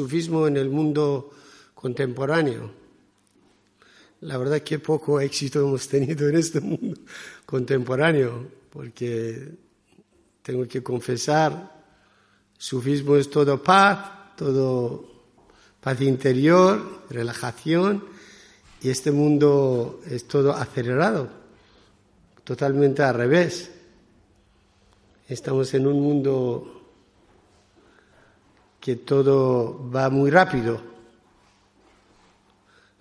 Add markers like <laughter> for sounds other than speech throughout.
sufismo en el mundo contemporáneo. La verdad que poco éxito hemos tenido en este mundo contemporáneo, porque tengo que confesar, sufismo es todo paz, todo paz interior, relajación, y este mundo es todo acelerado, totalmente al revés. Estamos en un mundo que todo va muy rápido.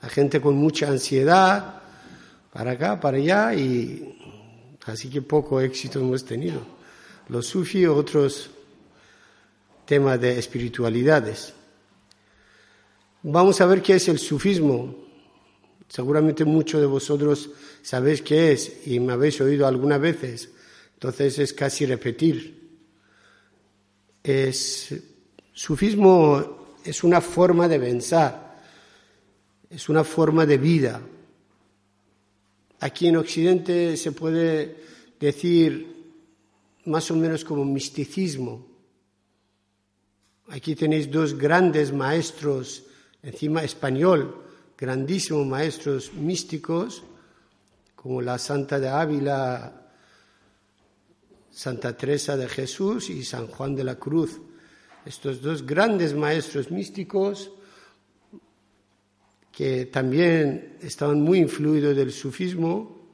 La gente con mucha ansiedad, para acá, para allá, y así que poco éxito hemos tenido. Los sufis, otros temas de espiritualidades. Vamos a ver qué es el sufismo. Seguramente muchos de vosotros sabéis qué es y me habéis oído algunas veces. Entonces es casi repetir. Es, sufismo es una forma de pensar, es una forma de vida. Aquí en Occidente se puede decir más o menos como misticismo. Aquí tenéis dos grandes maestros, encima español, grandísimos maestros místicos, como la Santa de Ávila, Santa Teresa de Jesús y San Juan de la Cruz. Estos dos grandes maestros místicos que también estaban muy influidos del sufismo,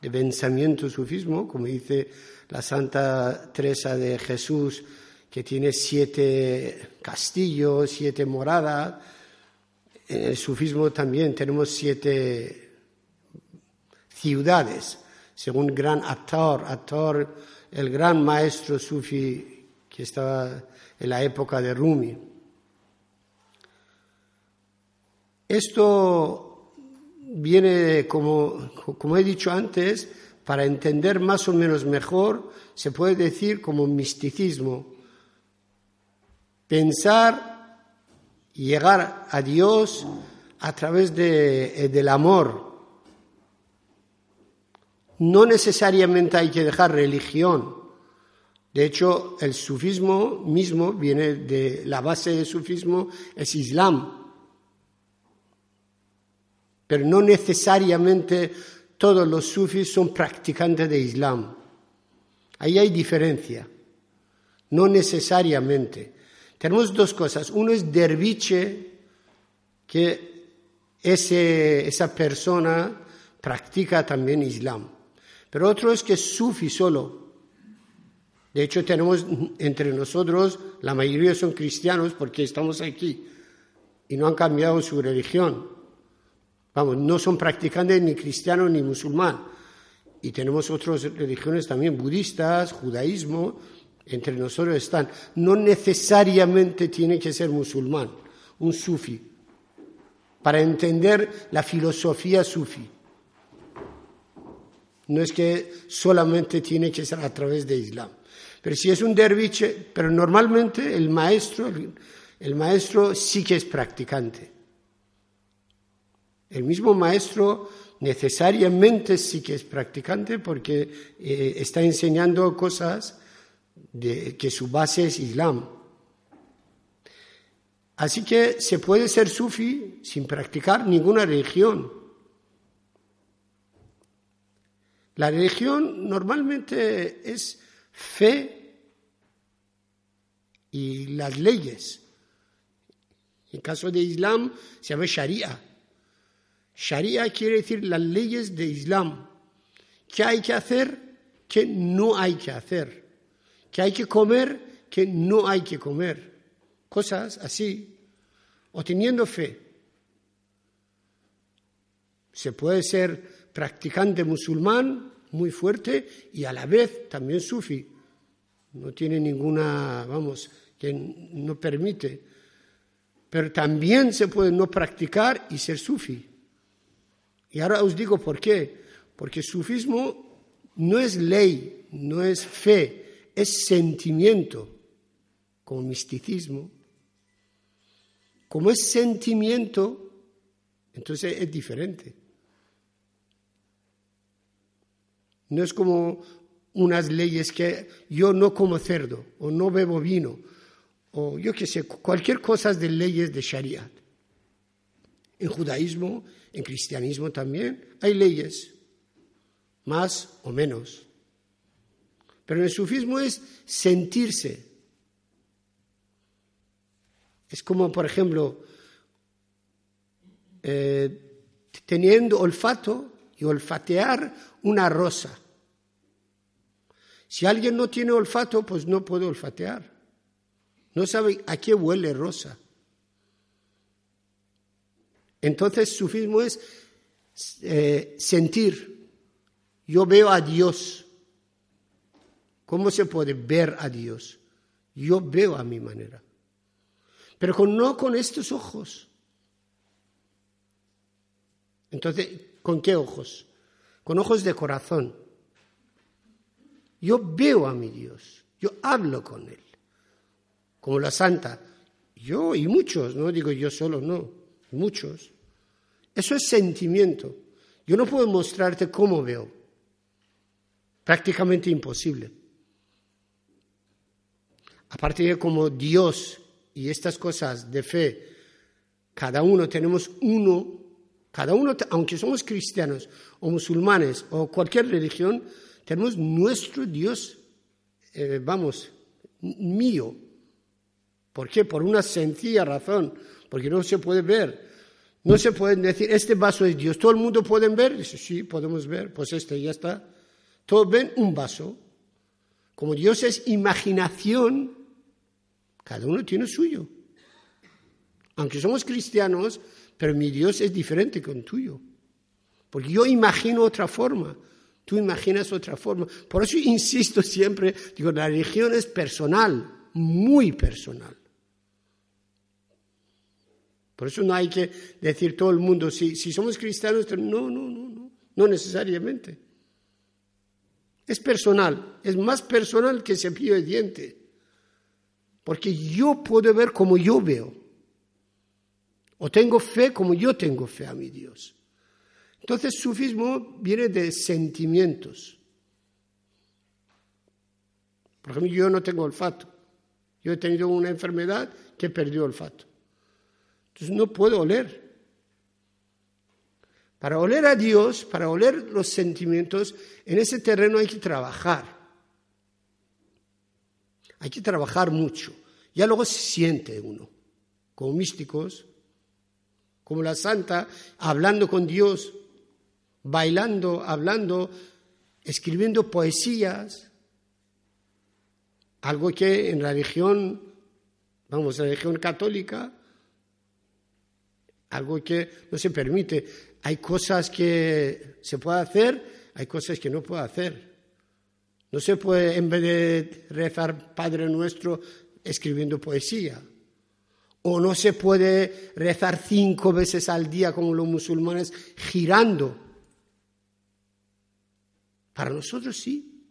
de pensamiento sufismo, como dice la Santa Teresa de Jesús, que tiene siete castillos, siete moradas. En el sufismo también tenemos siete ciudades, según gran actor, actor el gran maestro sufi que estaba en la época de Rumi. Esto viene, como, como he dicho antes, para entender más o menos mejor, se puede decir como misticismo. Pensar y llegar a Dios a través de, del amor, no necesariamente hay que dejar religión. De hecho, el sufismo mismo viene de la base del sufismo es Islam. Pero no necesariamente todos los sufis son practicantes de Islam. Ahí hay diferencia. No necesariamente. Tenemos dos cosas. Uno es derviche, que esa persona practica también Islam. Pero otro es que es sufi solo. De hecho, tenemos entre nosotros, la mayoría son cristianos porque estamos aquí y no han cambiado su religión. Vamos, no son practicantes ni cristianos ni musulmán. Y tenemos otras religiones también, budistas, judaísmo, entre nosotros están. No necesariamente tiene que ser musulmán, un sufi, para entender la filosofía sufi. No es que solamente tiene que ser a través de Islam. Pero si es un derviche, pero normalmente el maestro, el maestro sí que es practicante. El mismo maestro necesariamente sí que es practicante porque eh, está enseñando cosas de, que su base es Islam. Así que se puede ser sufi sin practicar ninguna religión. La religión normalmente es fe y las leyes. En caso de Islam se llama Sharia. Sharia quiere decir las leyes de Islam. ¿Qué hay que hacer? ¿Qué no hay que hacer? ¿Qué hay que comer? ¿Qué no hay que comer? Cosas así. O teniendo fe. Se puede ser practicante musulmán muy fuerte y a la vez también sufi. No tiene ninguna, vamos, que no permite. Pero también se puede no practicar y ser sufi. Y ahora os digo por qué. Porque sufismo no es ley, no es fe, es sentimiento, como misticismo. Como es sentimiento, entonces es diferente. No es como unas leyes que yo no como cerdo o no bebo vino o yo qué sé, cualquier cosa de leyes de Shariat. En judaísmo, en cristianismo también, hay leyes, más o menos. Pero en el sufismo es sentirse. Es como, por ejemplo, eh, teniendo olfato y olfatear una rosa. Si alguien no tiene olfato, pues no puede olfatear. No sabe a qué huele rosa. Entonces, sufismo es eh, sentir. Yo veo a Dios. ¿Cómo se puede ver a Dios? Yo veo a mi manera. Pero no con estos ojos. Entonces, ¿con qué ojos? Con ojos de corazón. Yo veo a mi Dios. Yo hablo con Él. Como la santa. Yo y muchos, no digo yo solo, no muchos. Eso es sentimiento. Yo no puedo mostrarte cómo veo. Prácticamente imposible. Aparte de como Dios y estas cosas de fe, cada uno tenemos uno, cada uno, aunque somos cristianos o musulmanes o cualquier religión, tenemos nuestro Dios, eh, vamos, mío. ¿Por qué? Por una sencilla razón porque no se puede ver. No se puede decir, este vaso es Dios. ¿Todo el mundo puede ver? Dice, sí, podemos ver. Pues este ya está. Todos ven un vaso. Como Dios es imaginación, cada uno tiene suyo. Aunque somos cristianos, pero mi Dios es diferente con tuyo. Porque yo imagino otra forma, tú imaginas otra forma. Por eso insisto siempre, digo, la religión es personal, muy personal. Por eso no hay que decir todo el mundo, si, si somos cristianos, no, no, no, no, no necesariamente. Es personal, es más personal que cepillo de diente, porque yo puedo ver como yo veo, o tengo fe como yo tengo fe a mi Dios. Entonces, sufismo viene de sentimientos. Por ejemplo, yo no tengo olfato. Yo he tenido una enfermedad que perdió olfato. Entonces no puedo oler. Para oler a Dios, para oler los sentimientos, en ese terreno hay que trabajar. Hay que trabajar mucho. Ya luego se siente uno, como místicos, como la santa, hablando con Dios, bailando, hablando, escribiendo poesías, algo que en la religión, vamos, la religión católica, algo que no se permite. Hay cosas que se puede hacer, hay cosas que no puede hacer. No se puede, en vez de rezar Padre Nuestro, escribiendo poesía. O no se puede rezar cinco veces al día como los musulmanes, girando. Para nosotros sí.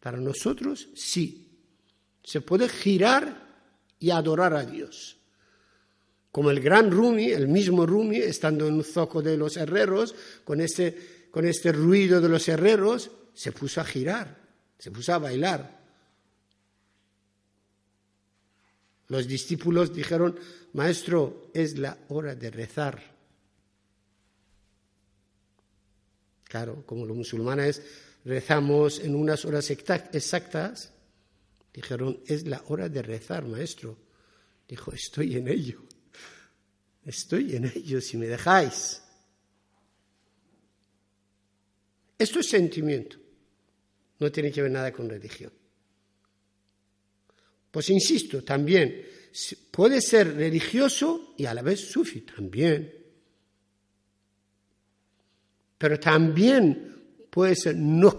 Para nosotros sí. Se puede girar y adorar a Dios. Como el gran Rumi, el mismo Rumi, estando en un zoco de los herreros, con este, con este ruido de los herreros, se puso a girar, se puso a bailar. Los discípulos dijeron, Maestro, es la hora de rezar. Claro, como los musulmanes rezamos en unas horas exactas, dijeron, es la hora de rezar, maestro. Dijo, estoy en ello. Estoy en ello si me dejáis. Esto es sentimiento. No tiene que ver nada con religión. Pues insisto, también puede ser religioso y a la vez sufi, también. Pero también puede ser no,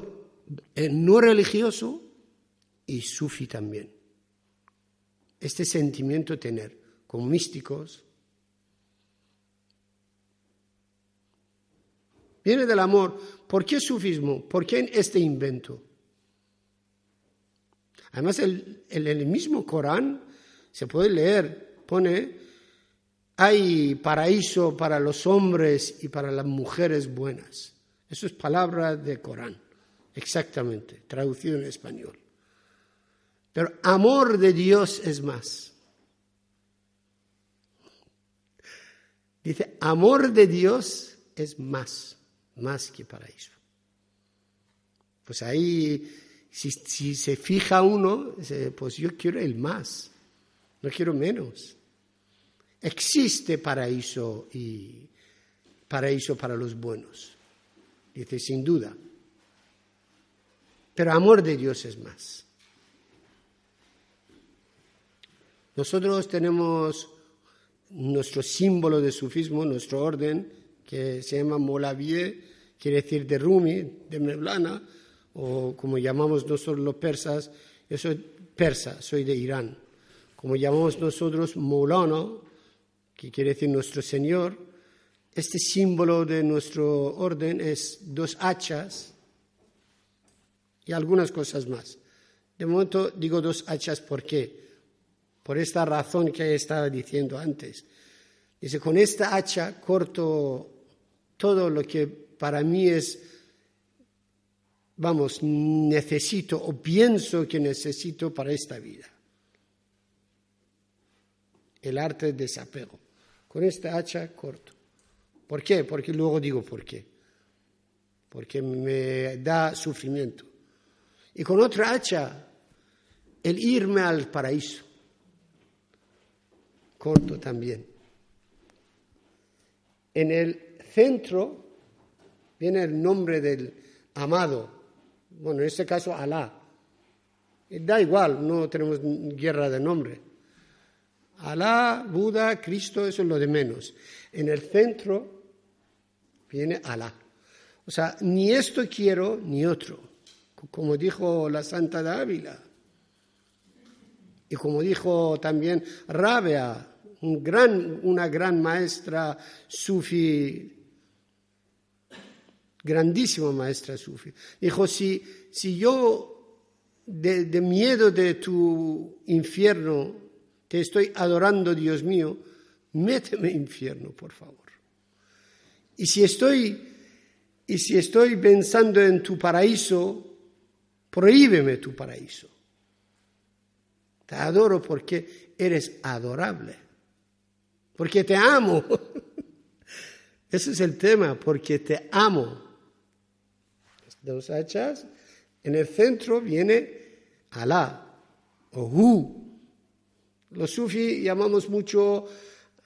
eh, religioso y sufi también. Este sentimiento tener con místicos, Viene del amor. ¿Por qué sufismo? ¿Por qué este invento? Además, el, el mismo Corán se puede leer, pone, hay paraíso para los hombres y para las mujeres buenas. Eso es palabra de Corán, exactamente, traducido en español. Pero amor de Dios es más. Dice, amor de Dios es más, más que paraíso. Pues ahí, si, se fija uno, pues yo quiero el más, no quiero menos. Existe paraíso y paraíso para los buenos. Dice, sin duda. Pero amor de Dios es más. Nosotros tenemos nuestro símbolo de sufismo, nuestro orden, que se llama Molavie, quiere decir de Rumi, de Mevlana, o como llamamos nosotros los persas, yo soy persa, soy de Irán. Como llamamos nosotros Molano, que quiere decir nuestro Señor, este símbolo de nuestro orden es dos hachas y algunas cosas más. De momento digo dos hachas, ¿por qué? Por esta razón que estaba diciendo antes. Dice, con esta hacha corto todo lo que para mí es, vamos, necesito o pienso que necesito para esta vida. El arte de desapego. Con esta hacha corto. ¿Por qué? Porque luego digo por qué. Porque me da sufrimiento. Y con otra hacha, el irme al paraíso. Corto también. En el centro viene el nombre del amado, bueno, en este caso Alá. Da igual, no tenemos guerra de nombre. Alá, Buda, Cristo, eso es lo de menos. En el centro viene Alá. O sea, ni esto quiero ni otro, como dijo la Santa de Ávila. Y como dijo también Rabia, una gran maestra sufi, grandísima maestra sufi. Dijo, si, si yo de, de miedo de tu infierno te estoy adorando, Dios mío, méteme infierno, por favor. Y si estoy, y si estoy pensando en tu paraíso, prohíbeme tu paraíso. Te adoro porque eres adorable porque te amo. <laughs> Ese es el tema, porque te amo. Dos hachas. En el centro viene Alá o Hu. Los sufis llamamos mucho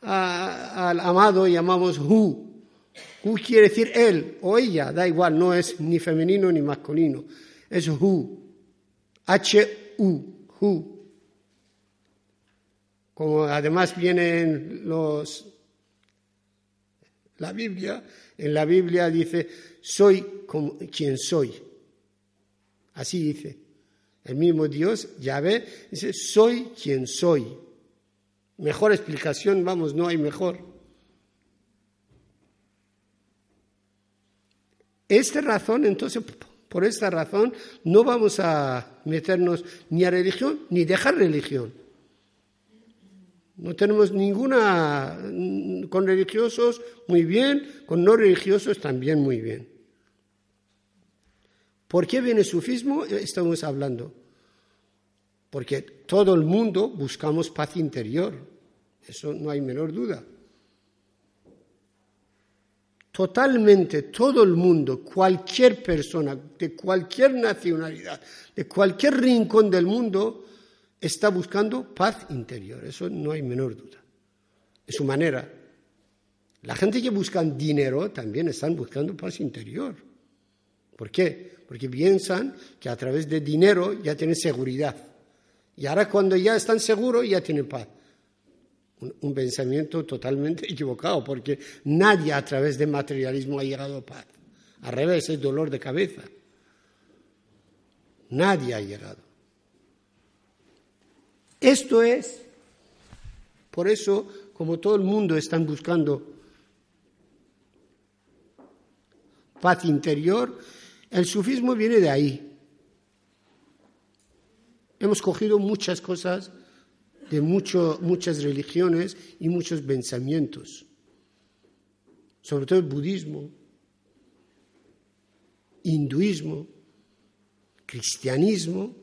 al amado, llamamos Hu. Hu quiere decir él o ella, da igual, no es ni femenino ni masculino. Es Hu. H-U. Hu como además vienen los la Biblia, en la Biblia dice, soy como quien soy. Así dice. El mismo Dios, Yahvé, dice, soy quien soy. Mejor explicación, vamos, no hay mejor. Esta razón, entonces, por esta razón, no vamos a meternos ni a religión ni dejar religión. No tenemos ninguna, con religiosos muy bien, con no religiosos también muy bien. ¿Por qué viene el sufismo? Estamos hablando. Porque todo el mundo buscamos paz interior. Eso no hay menor duda. Totalmente todo el mundo, cualquier persona, de cualquier nacionalidad, de cualquier rincón del mundo, está buscando paz interior, eso no hay menor duda. Es su manera. La gente que busca dinero también están buscando paz interior. ¿Por qué? Porque piensan que a través de dinero ya tienen seguridad. Y ahora cuando ya están seguros ya tienen paz. Un, un, pensamiento totalmente <laughs> equivocado, porque nadie a través del materialismo ha llegado a paz. Al revés, es dolor de cabeza. Nadie ha llegado. Esto es, por eso, como todo el mundo están buscando paz interior, el sufismo viene de ahí. Hemos cogido muchas cosas de muchas religiones y muchos pensamientos, sobre todo el budismo, hinduismo, cristianismo,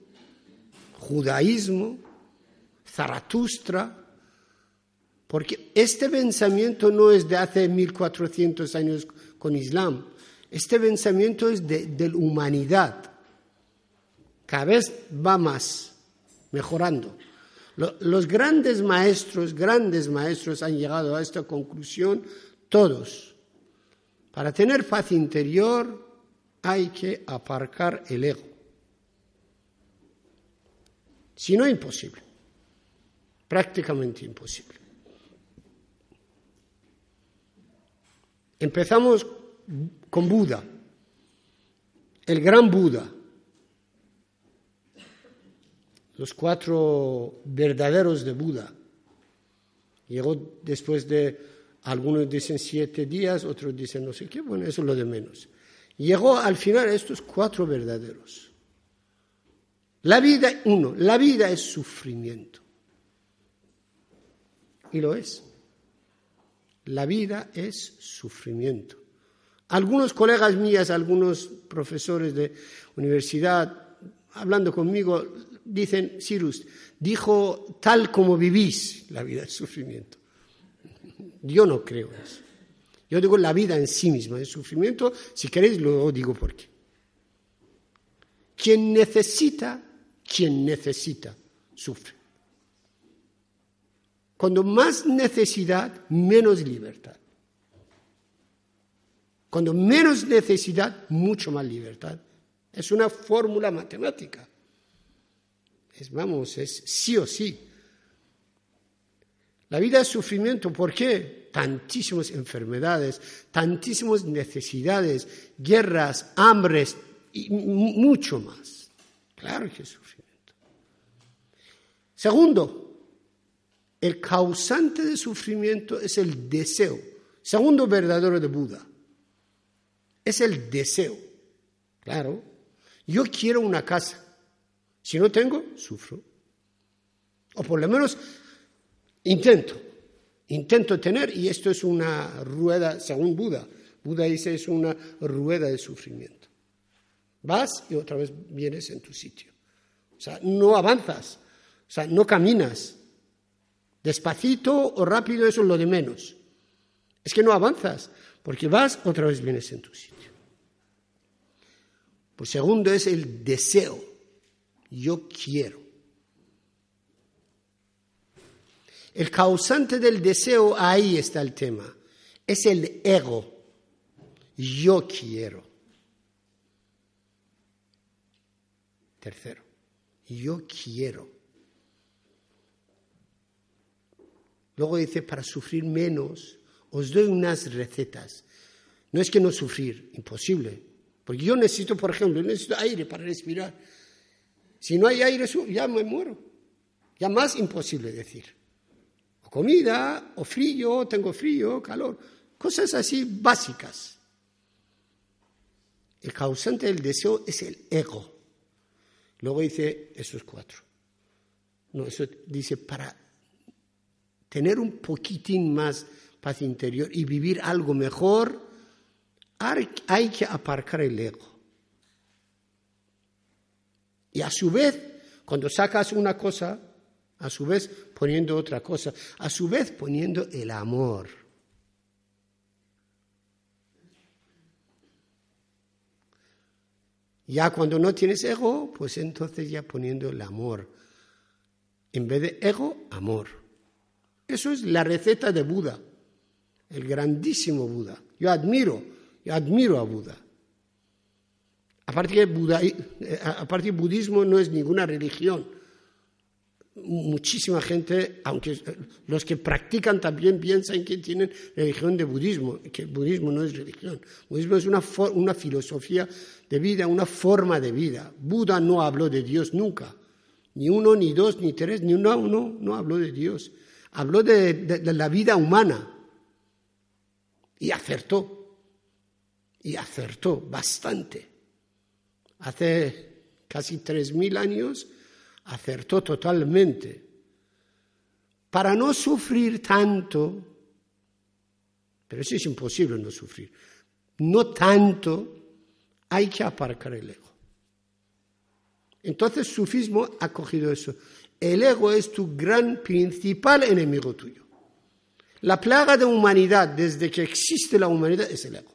judaísmo, Zaratustra, porque este pensamiento no es de hace 1400 años con Islam, este pensamiento es de, la humanidad. Cada vez va más, mejorando. Los grandes maestros, grandes maestros han llegado a esta conclusión, todos. Para tener paz interior hay que aparcar el ego. Si no, imposible. Prácticamente imposible. Empezamos con Buda, el gran Buda, los cuatro verdaderos de Buda. Llegó después de, algunos dicen siete días, otros dicen no sé qué, bueno, eso es lo de menos. Llegó al final a estos cuatro verdaderos. La vida, uno, la vida es sufrimiento. Y lo es. La vida es sufrimiento. Algunos colegas mías, algunos profesores de universidad, hablando conmigo, dicen, Cyrus, dijo tal como vivís, la vida es sufrimiento. Yo no creo eso. Yo digo la vida en sí misma es sufrimiento. Si queréis, lo digo por qué. Quien necesita, quien necesita, sufre. Cuando más necesidad, menos libertad. Cuando menos necesidad, mucho más libertad. Es una fórmula matemática. Es, vamos, es sí o sí. La vida es sufrimiento. ¿Por qué? Tantísimas enfermedades, tantísimas necesidades, guerras, hambres y mucho más. Claro que es sufrimiento. Segundo, el causante de sufrimiento es el deseo. Segundo verdadero de Buda. Es el deseo. Claro. Yo quiero una casa. Si no tengo, sufro. O por lo menos intento. Intento tener, y esto es una rueda, según Buda. Buda dice es una rueda de sufrimiento. Vas y otra vez vienes en tu sitio. O sea, no avanzas. O sea, no caminas. Despacito o rápido, eso es lo de menos. Es que no avanzas, porque vas, otra vez vienes en tu sitio. Pues segundo es el deseo. Yo quiero. El causante del deseo, ahí está el tema. Es el ego. Yo quiero. Tercero, yo quiero. Luego dice, para sufrir menos, os doy unas recetas. No es que no sufrir, imposible. Porque yo necesito, por ejemplo, necesito aire para respirar. Si no hay aire, ya me muero. Ya más imposible decir. O comida, o frío, tengo frío, calor. Cosas así básicas. El causante del deseo es el ego. Luego dice esos cuatro. No, eso dice para tener un poquitín más paz interior y vivir algo mejor, hay que aparcar el ego. Y a su vez, cuando sacas una cosa, a su vez poniendo otra cosa, a su vez poniendo el amor. Ya cuando no tienes ego, pues entonces ya poniendo el amor. En vez de ego, amor. Eso es la receta de Buda, el grandísimo Buda. Yo admiro, yo admiro a Buda. Aparte que, Buda, eh, budismo no es ninguna religión. Muchísima gente, aunque los que practican también piensan que tienen religión de budismo, que el budismo no es religión. budismo es una, una filosofía de vida, una forma de vida. Buda no habló de Dios nunca. Ni uno, ni dos, ni tres, ni uno, uno no habló de Dios habló de, la vida humana y acertó, y acertó bastante. Hace casi tres mil años acertó totalmente. Para no sufrir tanto, pero eso es imposible no sufrir, no tanto, hay que aparcar el ego. Entonces, sufismo ha cogido eso. El ego es tu gran principal enemigo tuyo. La plaga de humanidad, desde que existe la humanidad, es el ego.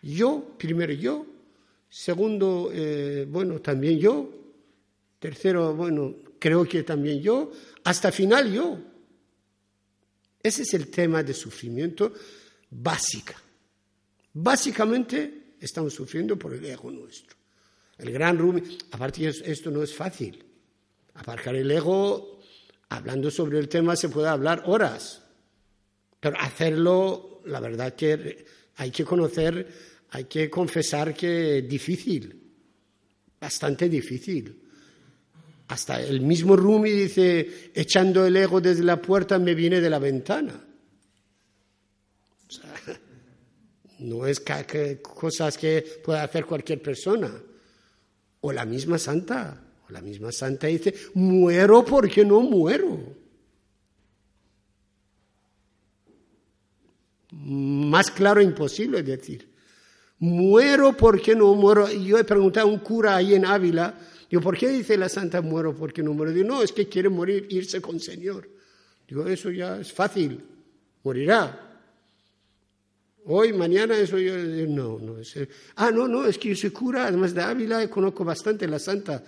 Yo, primero yo, segundo, eh, bueno, también yo, tercero, bueno, creo que también yo, hasta final yo. Ese es el tema de sufrimiento básica. Básicamente estamos sufriendo por el ego nuestro. El gran Rumi, aparte esto no es fácil. Aparcar el ego, hablando sobre el tema se puede hablar horas, pero hacerlo, la verdad que hay que conocer, hay que confesar que es difícil, bastante difícil. Hasta el mismo Rumi dice, echando el ego desde la puerta me viene de la ventana. no es cosas que pueda hacer cualquier persona. O la misma santa. La misma santa dice, muero porque no muero. Más claro imposible decir. Muero porque no muero. Yo he preguntado a un cura ahí en Ávila, digo, ¿por qué dice la santa muero porque no muero? Digo, no, es que quiere morir, irse con Señor. Digo, eso ya es fácil, morirá. Hoy, mañana, eso yo, no, no. Es, ah, no, no, es que yo soy cura, además de Ávila, conozco bastante la santa.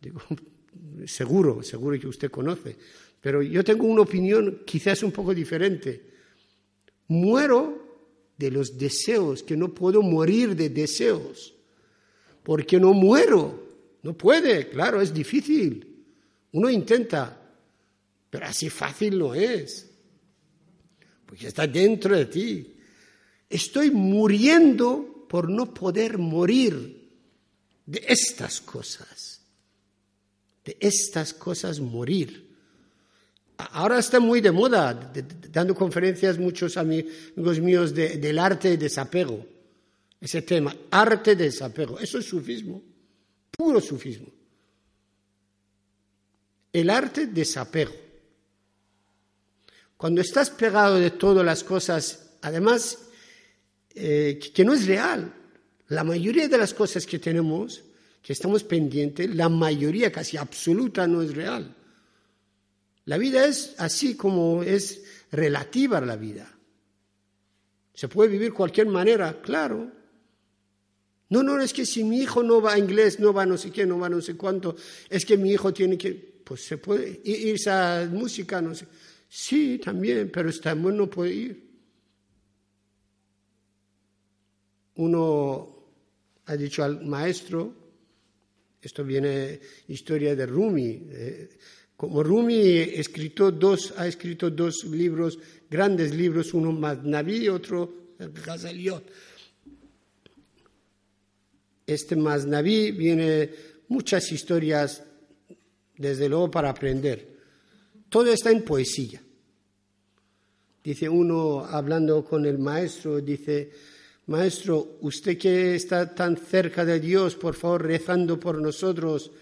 Digo, <laughs> seguro, seguro que usted conoce. Pero yo tengo una opinión quizás un poco diferente. Muero de los deseos, que no puedo morir de deseos, porque no muero. No puede, claro, es difícil. Uno intenta, pero así fácil no es, porque está dentro de ti. Estoy muriendo por no poder morir de estas cosas de estas cosas morir. Ahora está muy de moda, dando conferencias muchos amigos míos del arte de desapego. Ese tema, arte de desapego. Eso es sufismo, puro sufismo. El arte de desapego. Cuando estás pegado de todas las cosas, además, eh, que no es real. La mayoría de las cosas que tenemos que estamos pendientes, la mayoría casi absoluta no es real. La vida es así como es relativa a la vida. Se puede vivir cualquier manera, claro. No, no, es que si mi hijo no va a inglés, no va a no sé qué, no va a no sé cuánto, es que mi hijo tiene que, pues se puede irse a música, no sé. Sí, también, pero bueno no puede ir. Uno ha dicho al maestro, esto viene historia de Rumi. Eh, como Rumi escrito dos, ha escrito dos libros, grandes libros, uno Maznavi y otro Ghazaliot. Este Maznavi viene muchas historias, desde luego, para aprender. Todo está en poesía. Dice uno, hablando con el maestro, dice, Maestro, usted que está tan cerca de Dios, por favor, rezando por nosotros.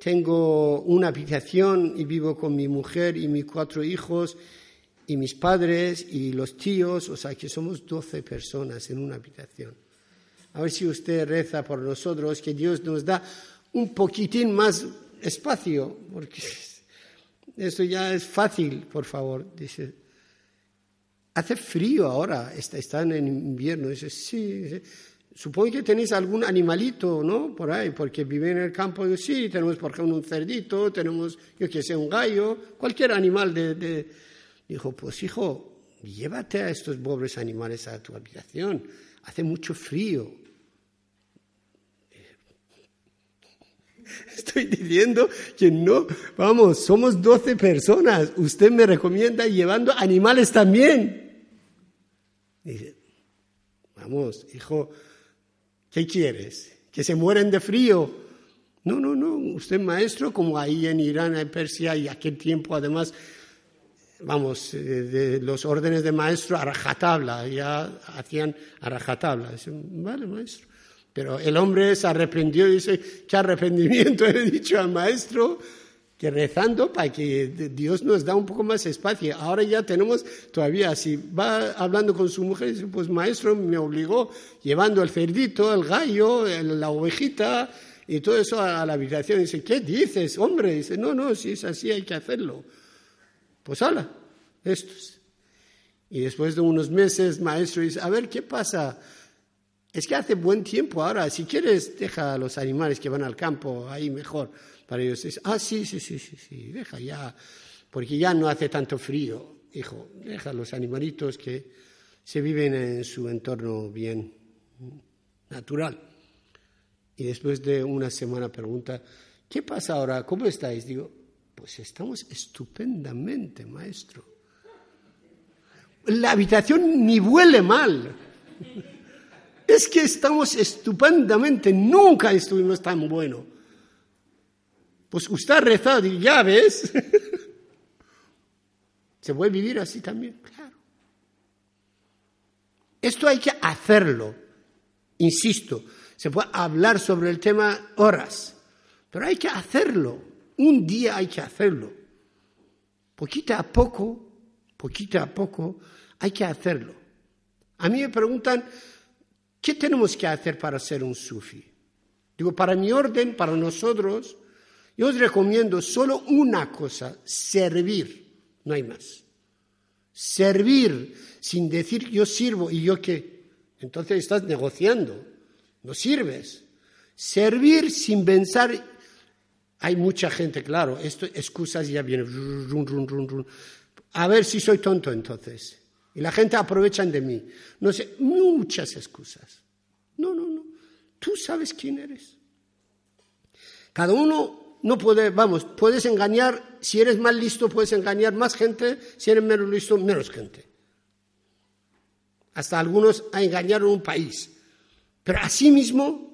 Tengo una habitación y vivo con mi mujer y mis cuatro hijos y mis padres y los tíos, o sea que somos doce personas en una habitación. A ver si usted reza por nosotros, que Dios nos da un poquitín más espacio, porque <laughs> eso ya es fácil, por favor, dice. Hace frío ahora, están en invierno. Dice, sí, supongo que tenéis algún animalito, ¿no? Por ahí, porque viven en el campo. Sí, tenemos por ejemplo un cerdito, tenemos, yo que sé, un gallo, cualquier animal de, Dijo, pues hijo, llévate a estos pobres animales a tu habitación. Hace mucho frío. <laughs> Estoy diciendo que no, vamos, somos 12 personas. Usted me recomienda llevando animales también. Dice, vamos, hijo, ¿qué quieres? ¿Que se mueren de frío? No, no, no, usted maestro, como ahí en Irán, en Persia y aquel tiempo además, vamos, eh, de los órdenes de maestro a rajatabla, ya hacían a rajatabla. Dice, vale, maestro. Pero el hombre se arrepintió y dice, ¿qué arrepentimiento <laughs> he dicho al maestro? Que rezando para que Dios nos da un poco más espacio. Ahora ya tenemos todavía, si va hablando con su mujer, dice, pues maestro me obligó llevando el cerdito, el gallo, la ovejita, Y todo eso a la habitación dice, ¿qué dices, hombre? Dice, no, no, si es así hay que hacerlo. Pues hala, estos. Y después de unos meses, maestro dice, a ver, ¿qué pasa? Es que hace buen tiempo ahora, si quieres, deja a los animales que van al campo, ahí mejor para ellos. Dice, ah, sí, sí, sí, sí, sí, deja ya, porque ya no hace tanto frío, hijo, deja los animalitos que se viven en su entorno bien natural. Y después de una semana pregunta, ¿qué pasa ahora? ¿Cómo estáis? Digo, pues estamos estupendamente, maestro. La habitación ni huele mal. Es que estamos estupendamente, nunca estuvimos tan bueno. Pues usted rezado y ya ves. <laughs> Se puede vivir así también, claro. Esto hay que hacerlo, insisto. Se puede hablar sobre el tema horas, pero hay que hacerlo. Un día hay que hacerlo. Poquito a poco, poquito a poco, hay que hacerlo. A mí me preguntan, ¿Qué tenemos que hacer para ser un sufi? Digo, para mi orden, para nosotros, yo os recomiendo solo una cosa, servir, no hay más. Servir sin decir yo sirvo y yo qué. Entonces estás negociando, no sirves. Servir sin pensar, hay mucha gente, claro, esto, excusas ya vienen, a ver si soy tonto entonces. Y la gente aprovecha de mí. No sé, muchas excusas. No, no, no. Tú sabes quién eres. Cada uno no puede, vamos, puedes engañar, si eres más listo puedes engañar más gente, si eres menos listo, menos gente. Hasta algunos a engañar un país. Pero asimismo,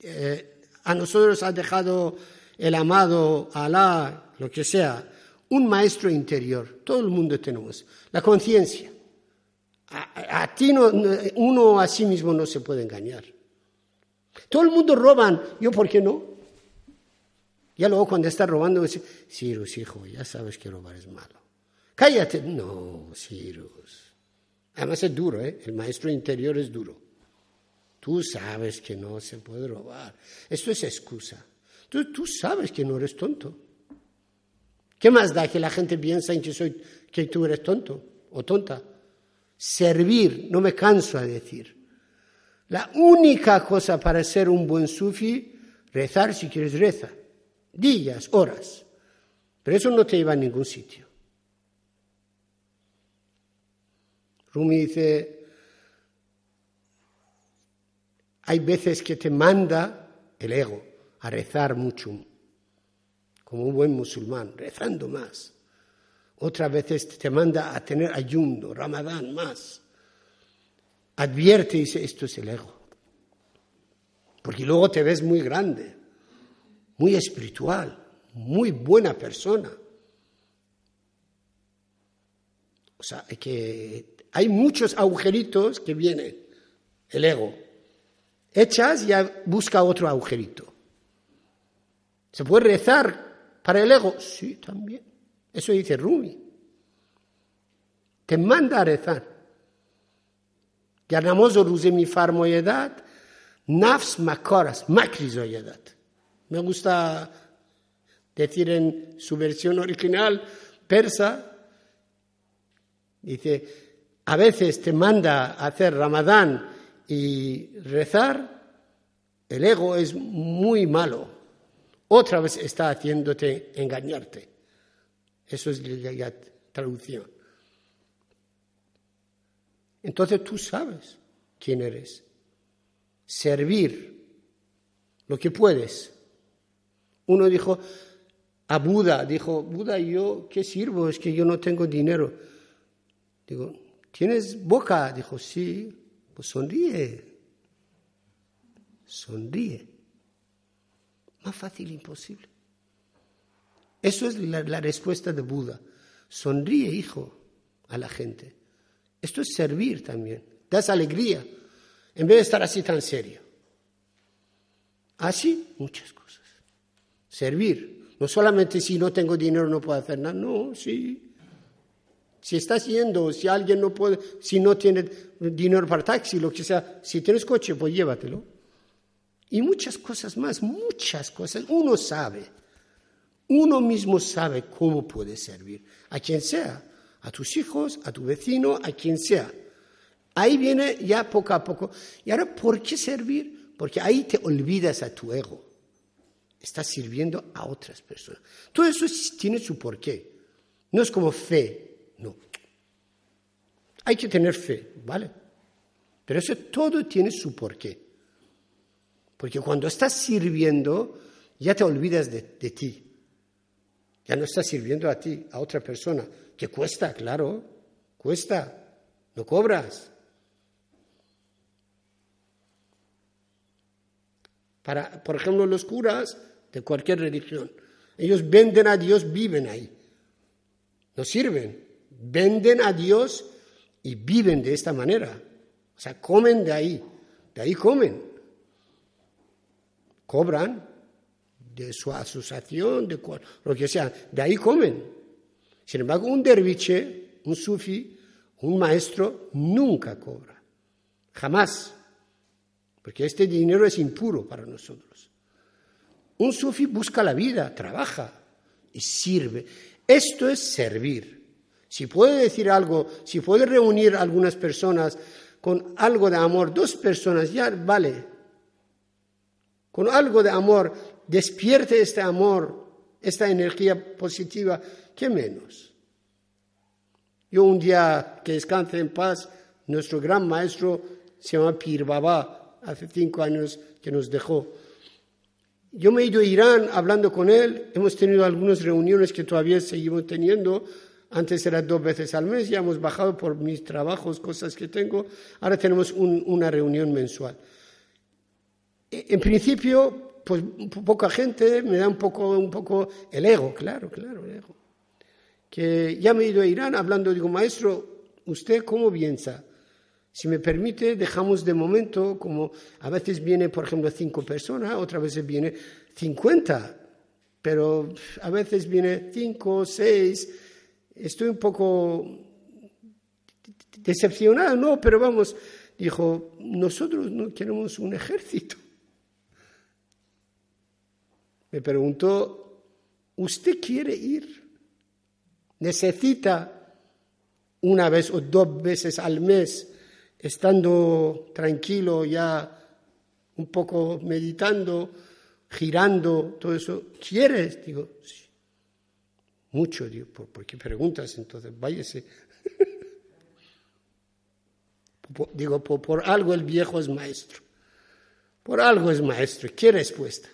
eh, a nosotros ha dejado el amado Alá, lo que sea, un maestro interior. Todo el mundo tenemos. La conciencia. A, ti no, uno a sí mismo no se puede engañar. Todo el mundo roban. ¿Yo por qué no? Ya luego cuando está robando, dice, Cyrus, hijo, ya sabes que robar es malo. Cállate. No, Cyrus. Además es duro, ¿eh? El maestro interior es duro. Tú sabes que no se puede robar. Esto es excusa. Tú, tú sabes que no eres tonto. ¿Qué más da que la gente piensa en que, soy, que tú eres tonto o tonta? Servir, no me canso de decir. La única cosa para ser un buen sufi, rezar si quieres reza. Días, horas. Pero eso no te lleva a ningún sitio. Rumi dice, hay veces que te manda el ego a rezar mucho, como un buen musulmán, rezando más. Otras veces te manda a tener ayuno, ramadán más. Advierte y dice, esto es el ego. Porque luego te ves muy grande, muy espiritual, muy buena persona. O sea, que hay muchos agujeritos que vienen, el ego. Echas ya busca otro agujerito. Se puede rezar ¿Para el ego? Sí, también. Eso dice Rumi. Te manda a rezar. Yarnamozo mi farmoyedat, nafs makoras, makrizoyedat. Me gusta decir en su versión original persa, dice, a veces te manda hacer ramadán y rezar, el ego es muy malo otra vez está haciéndote engañarte. Eso es la traducción. Entonces tú sabes quién eres. Servir lo que puedes. Uno dijo, a Buda, dijo, Buda, ¿yo qué sirvo? Es que yo no tengo dinero. Digo, ¿tienes boca? Dijo, sí, pues sonríe. Sonríe. Más fácil imposible. Eso es la, la respuesta de Buda. Sonríe, hijo, a la gente. Esto es servir también. Das alegría en vez de estar así tan serio. Así, muchas cosas. Servir. No solamente si no tengo dinero no puedo hacer nada. No, sí. Si estás yendo, si alguien no puede, si no tiene dinero para taxi, lo que sea, si tienes coche, pues llévatelo. Y muchas cosas más, muchas cosas. Uno sabe, uno mismo sabe cómo puede servir, a quien sea, a tus hijos, a tu vecino, a quien sea. Ahí viene ya poco a poco. ¿Y ahora por qué servir? Porque ahí te olvidas a tu ego. Estás sirviendo a otras personas. Todo eso tiene su porqué. No es como fe, no. Hay que tener fe, ¿vale? Pero eso todo tiene su porqué. Porque cuando estás sirviendo, ya te olvidas de, ti. Ya no estás sirviendo a ti, a otra persona. Que cuesta, claro, cuesta. No cobras. Para, por ejemplo, los curas de cualquier religión. Ellos venden a Dios, viven ahí. No sirven. Venden a Dios y viven de esta manera. O sea, comen de ahí. De ahí comen. Cobran de su asociación, de lo que sea. De ahí comen. Sin embargo, un derviche, un sufi, un maestro, nunca cobra. Jamás. Porque este dinero es impuro para nosotros. Un sufi busca la vida, trabaja y sirve. Esto es servir. Si puede decir algo, si puede reunir a algunas personas con algo de amor, dos personas, ya vale. Con algo de amor, despierte este amor, esta energía positiva, ¿qué menos? Yo un día que descanse en paz, nuestro gran maestro se llama Pir Baba, hace cinco años que nos dejó. Yo me he ido a Irán hablando con él, hemos tenido algunas reuniones que todavía seguimos teniendo, antes era dos veces al mes, ya hemos bajado por mis trabajos, cosas que tengo, ahora tenemos una reunión mensual. E, en principio, pues poca gente, me da un poco, un poco el ego, claro, claro, el ego. Que ya me he ido a Irán hablando, digo, maestro, ¿usted cómo piensa? Si me permite, dejamos de momento, como a veces viene, por ejemplo, cinco personas, otras veces viene cincuenta, pero a veces viene cinco, seis. Estoy un poco decepcionado, no, pero vamos, dijo, nosotros no queremos un ejército. Me preguntó, ¿usted quiere ir? ¿Necesita una vez o dos veces al mes estando tranquilo ya un poco meditando, girando, todo eso, ¿quieres? Digo, sí. Mucho, digo, ¿por, qué preguntas entonces? Váyase. <laughs> digo, por, algo el viejo es maestro. Por algo es maestro. ¿Qué respuesta?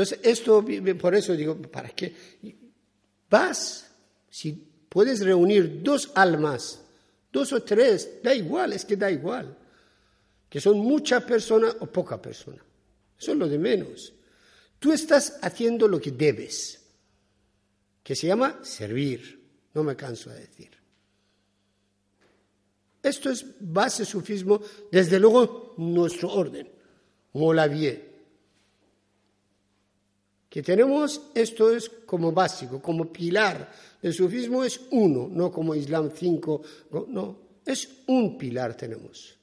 Entonces, esto, por eso digo, ¿para qué? Vas, si puedes reunir dos almas Dos o tres, da igual, es que da igual. Que son muchas personas o poca persona. Es lo de menos. Tú estás haciendo lo que debes, que se llama servir. No me canso de decir. Esto es base sufismo, desde luego nuestro orden, Molavie. Que tenemos, esto es como básico, como pilar el sufismo es uno, no como Islam cinco, no, es un pilar tenemos.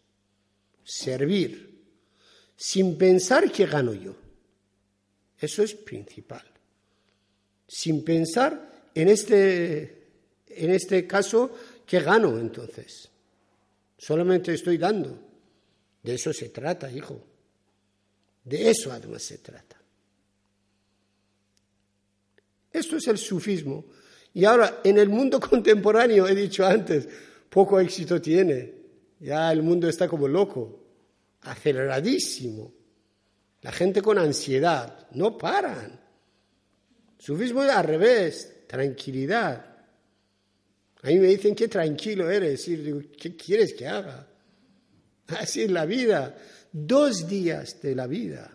Servir, sin pensar que gano yo. Eso es principal. Sin pensar en este, en este caso, ¿qué gano entonces? Solamente estoy dando. De eso se trata, hijo. De eso además se trata. Esto es el sufismo. Y ahora, en el mundo <laughs> contemporáneo, he dicho antes, poco éxito tiene. Ya el mundo está como loco, aceleradísimo. La gente con ansiedad, no paran. Sufismo es al revés, tranquilidad. A mí me dicen que tranquilo eres. Y digo, ¿qué quieres que haga? <laughs> Así es la vida. Dos días de la vida.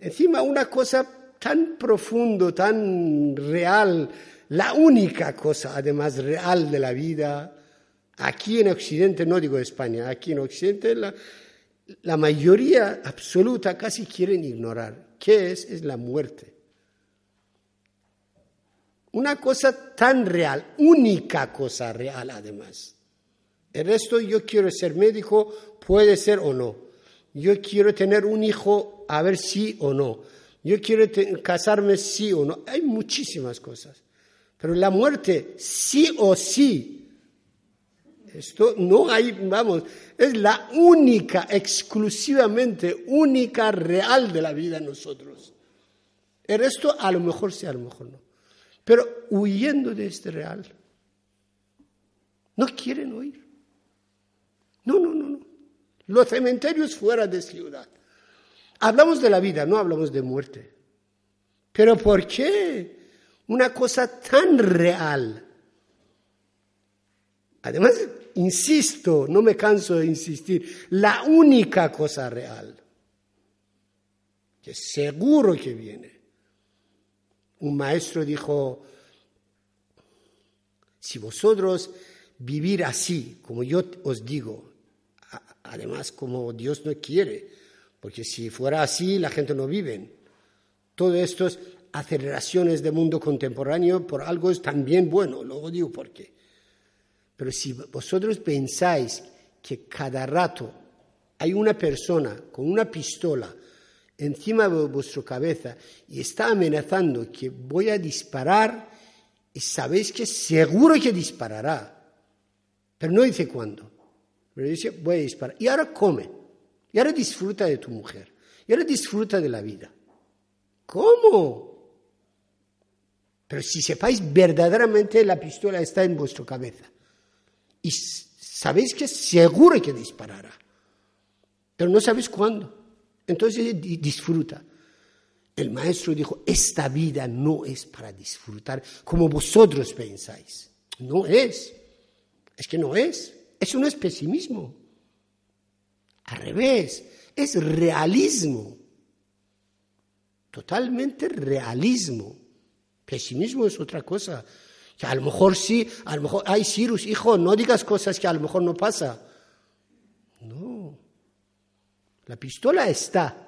Encima una cosa tan profundo, tan real, la única cosa además real de la vida, aquí en Occidente, no digo España, aquí en Occidente la, mayoría absoluta casi quieren ignorar. ¿Qué es? Es la muerte. Una cosa tan real, única cosa real además. El resto yo quiero ser médico, puede ser o no. Yo quiero tener un hijo, a ver si o no. Yo quiero casarme, sí o no. Hay muchísimas cosas. Pero la muerte, sí o sí. Esto no hay, vamos, es la única, exclusivamente única, real de la vida en nosotros. El resto a lo mejor sí, a lo mejor no. Pero huyendo de este real, no quieren oír. No, no, no, no. Los cementerios fuera de ciudad. Hablamos de la vida, no hablamos de muerte. Pero ¿por qué una cosa tan real? Además, insisto, no me canso de insistir, la única cosa real, que seguro que viene. Un maestro dijo, si vosotros vivir así, como yo os digo, además como Dios no quiere, porque si fuera así la gente no vive. Todo esto es aceleraciones del mundo contemporáneo por algo es también bueno, luego digo por qué. Pero si vosotros pensáis que cada rato hay una persona con una pistola encima de vuestra cabeza y está amenazando que voy a disparar, y sabéis que seguro que disparará, pero no dice cuándo. Pero dice, voy a disparar. Y ahora come. Y ahora disfruta de tu mujer. Y ahora disfruta de la vida. ¿Cómo? Pero si sepáis verdaderamente la pistola está en vuestra cabeza. Y sabéis que seguro que disparará. Pero no sabéis cuándo. Entonces disfruta. El maestro dijo, esta vida no es para disfrutar como vosotros pensáis. No es. Es que no es. Eso no es pesimismo. Al revés, es realismo. Totalmente realismo. Pesimismo es otra cosa. Que a lo mejor sí, a lo mejor, ay, Cyrus, hijo, no digas cosas que a lo mejor no pasa. No. La pistola está.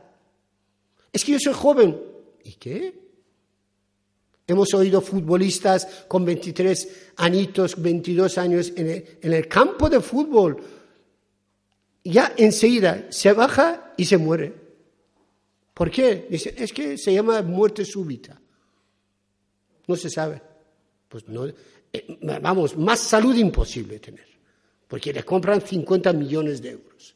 Es que yo soy joven. ¿Y qué? Hemos oído futbolistas con 23 añitos, 22 años en el, campo de fútbol. Ya enseguida se baja y se muere. ¿Por qué? Dice, es que se llama muerte súbita. No se sabe. Pues no, eh, vamos, más salud imposible tener, porque le compran 50 millones de euros.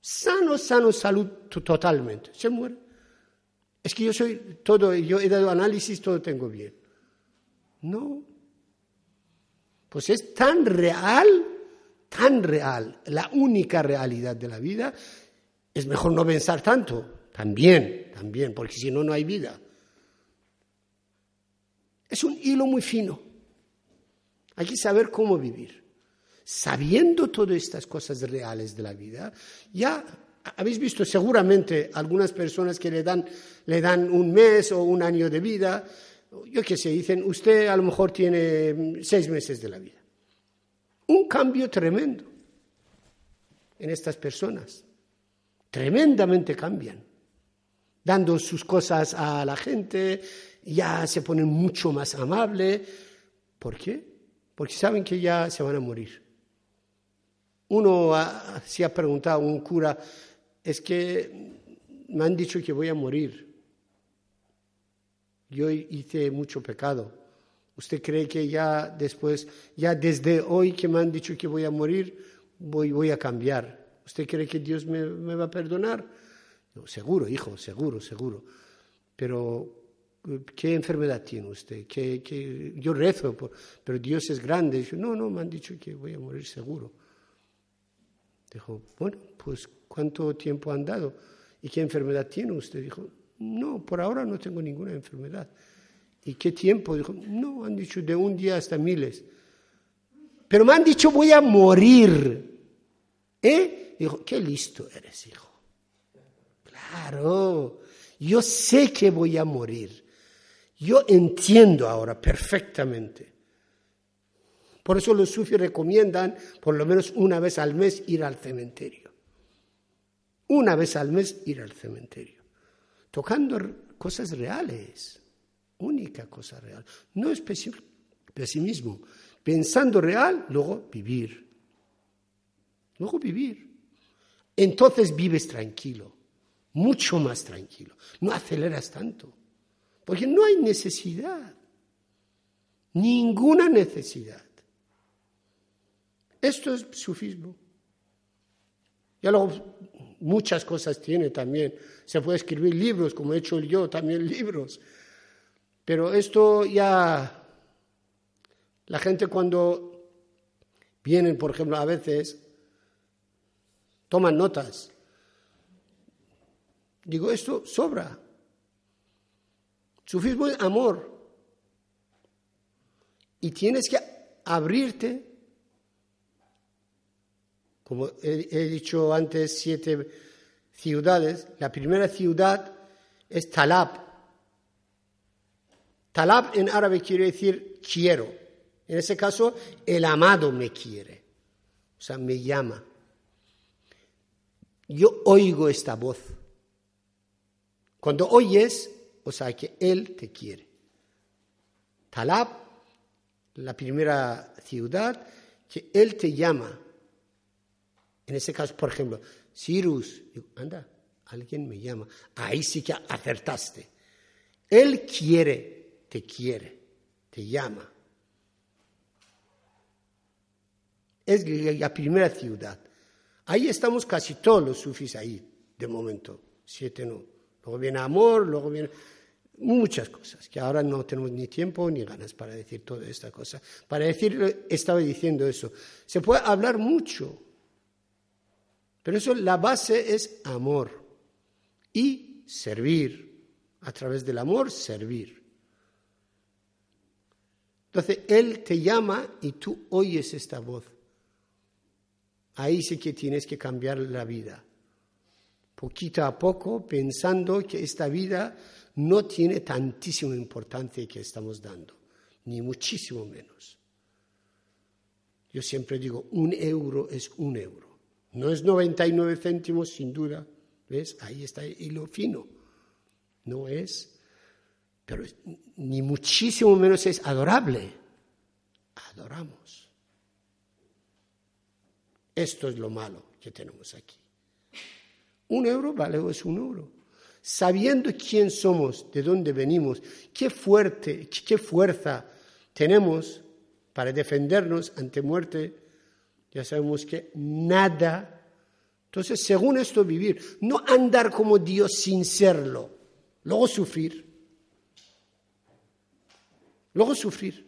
Sano, sano, salud totalmente. Se muere. Es que yo soy todo, yo he dado análisis, todo tengo bien. No. Pues es tan real, tan real, la única realidad de la vida, es mejor no pensar tanto. También, también, porque si no, no hay vida. Es un hilo muy fino. Hay que saber cómo vivir. Sabiendo todas estas cosas reales de la vida, ya habéis visto seguramente algunas personas que le dan, le dan un mes o un año de vida, yo qué sé, dicen, usted a lo mejor tiene seis meses de la vida. Un cambio tremendo en estas personas. Tremendamente cambian. Dando sus cosas a la gente, ya se ponen mucho más amables. ¿Por qué? Porque saben que ya se van a morir. Uno se ha preguntado, un cura, es que me han dicho que voy a morir. Yo hice mucho pecado. ¿Usted cree que ya después, ya desde hoy que me han dicho que voy a morir, voy, voy a cambiar? ¿Usted cree que Dios me, va a perdonar? seguro, hijo, seguro, seguro. Pero, ¿qué enfermedad tiene usted? ¿Qué, Yo rezo, pero Dios es grande. no, no, me han dicho que voy a morir seguro. Dijo, bueno, pues ¿cuánto tiempo han dado? ¿Y qué enfermedad tiene usted? Dijo, no, por ahora no tengo ninguna enfermedad. ¿Y qué tiempo? Dijo, no, han dicho de un día hasta miles. Pero me han dicho voy a morir. ¿Eh? Dijo, qué listo eres, hijo. Claro, yo sé que voy a morir. Yo entiendo ahora perfectamente. Por eso los sufis recomiendan por lo menos una vez al mes ir al cementerio. Una vez al mes ir al cementerio. Tocando cosas reales. Única cosa real. No es pesimismo. Pensando real, luego vivir. Luego vivir. Entonces vives tranquilo, mucho más tranquilo. No aceleras tanto, porque no hay necesidad. Ninguna necesidad. Esto es sufismo. Ya luego muchas cosas tiene también. Se puede escribir libros, como he hecho yo también libros. Pero esto ya, la gente cuando vienen, por ejemplo, a veces, toman notas. Digo, esto sobra. Sufismo es amor. Y tienes que abrirte como he, dicho antes, siete ciudades. La primera ciudad es Talab. Talab en árabe quiere decir quiero. En ese caso, el amado me quiere. O sea, me llama. Yo oigo esta voz. Cuando oyes, o sea, que Él te quiere. Talab, la primera ciudad, que Él te llama. En ese caso, por ejemplo, Cyrus, anda, alguien me llama. Ahí sí que acertaste. Él quiere, te quiere, te llama. Es la primera ciudad. Ahí estamos casi todos los sufis ahí, de momento. Siete no. Luego viene amor, luego viene muchas cosas, que ahora no tenemos ni tiempo ni ganas para decir toda esta cosa. Para decir, estaba diciendo eso. Se puede hablar mucho pero eso, la base es amor y servir. A través del amor, servir. Entonces, Él te llama y tú oyes esta voz. Ahí sí que tienes que cambiar la vida. Poquito a poco, pensando que esta vida no tiene tantísima importancia que estamos dando, ni muchísimo menos. Yo siempre digo, un euro es un euro. No es 99 céntimos, sin duda. ¿Ves? Ahí está el hilo fino. No es, pero ni muchísimo menos es adorable. Adoramos. Esto es lo malo que tenemos aquí. Un euro vale es un euro. Sabiendo quién somos, de dónde venimos, qué fuerte, qué fuerza tenemos para defendernos ante muerte, ya sabemos que nada. Entonces, según esto, vivir, no andar como Dios sin serlo, luego sufrir. Luego sufrir.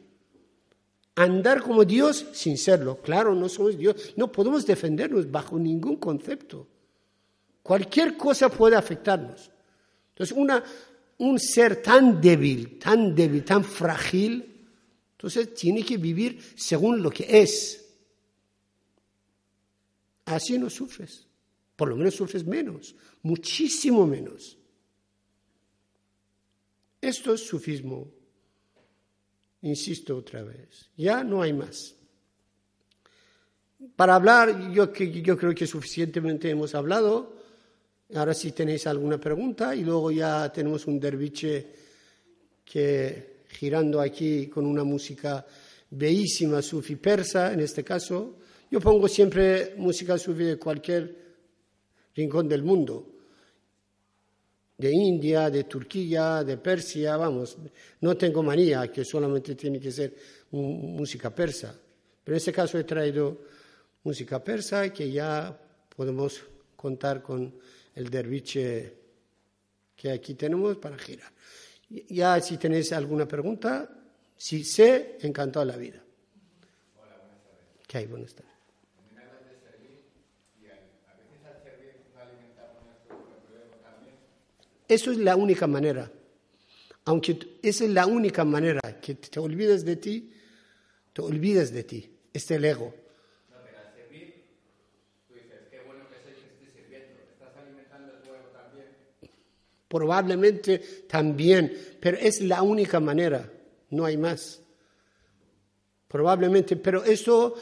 Andar como Dios sin serlo. Claro, no somos Dios. No podemos defendernos bajo ningún concepto. Cualquier cosa puede afectarnos. Entonces, una, un ser tan débil, tan débil, tan frágil, entonces tiene que vivir según lo que es. Así no sufres. Por lo menos sufres menos, muchísimo menos. Esto es sufismo. Insisto otra vez, ya no hay más. Para hablar, yo, yo creo que suficientemente hemos hablado. Ahora si tenéis alguna pregunta y luego ya tenemos un derviche que girando aquí con una música bellísima, sufi persa en este caso, yo pongo siempre música sufi de cualquier rincón del mundo, de India, de Turquía, de Persia, vamos, no tengo manía que solamente tiene que ser música persa, pero en este caso he traído música persa que ya podemos contar con el derviche que aquí tenemos para girar. Ya si tenéis alguna pregunta, si sé, encantado la vida. Hola, buenas tardes. ¿Qué hay? Buenas tardes. Eso es la única manera. Aunque esa es la única manera que te olvides de ti, te olvides de ti. Este es el ego. Probablemente también, pero es la única manera. No hay más. Probablemente, pero eso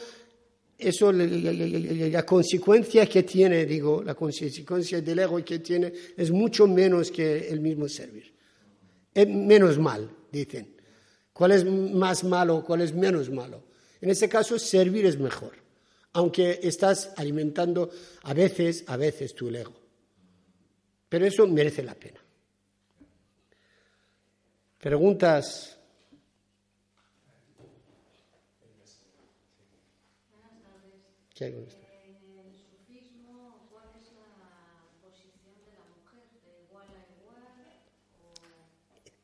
eso, la, consecuencia que tiene, digo, la consecuencia del ego que tiene es mucho menos que el mismo servir. Es menos mal, dicen. ¿Cuál es más malo, cuál es menos malo? En este caso, servir es mejor, aunque estás alimentando a veces, a veces tu ego. Pero eso merece la pena. Preguntas. ¿Qué hay con esto?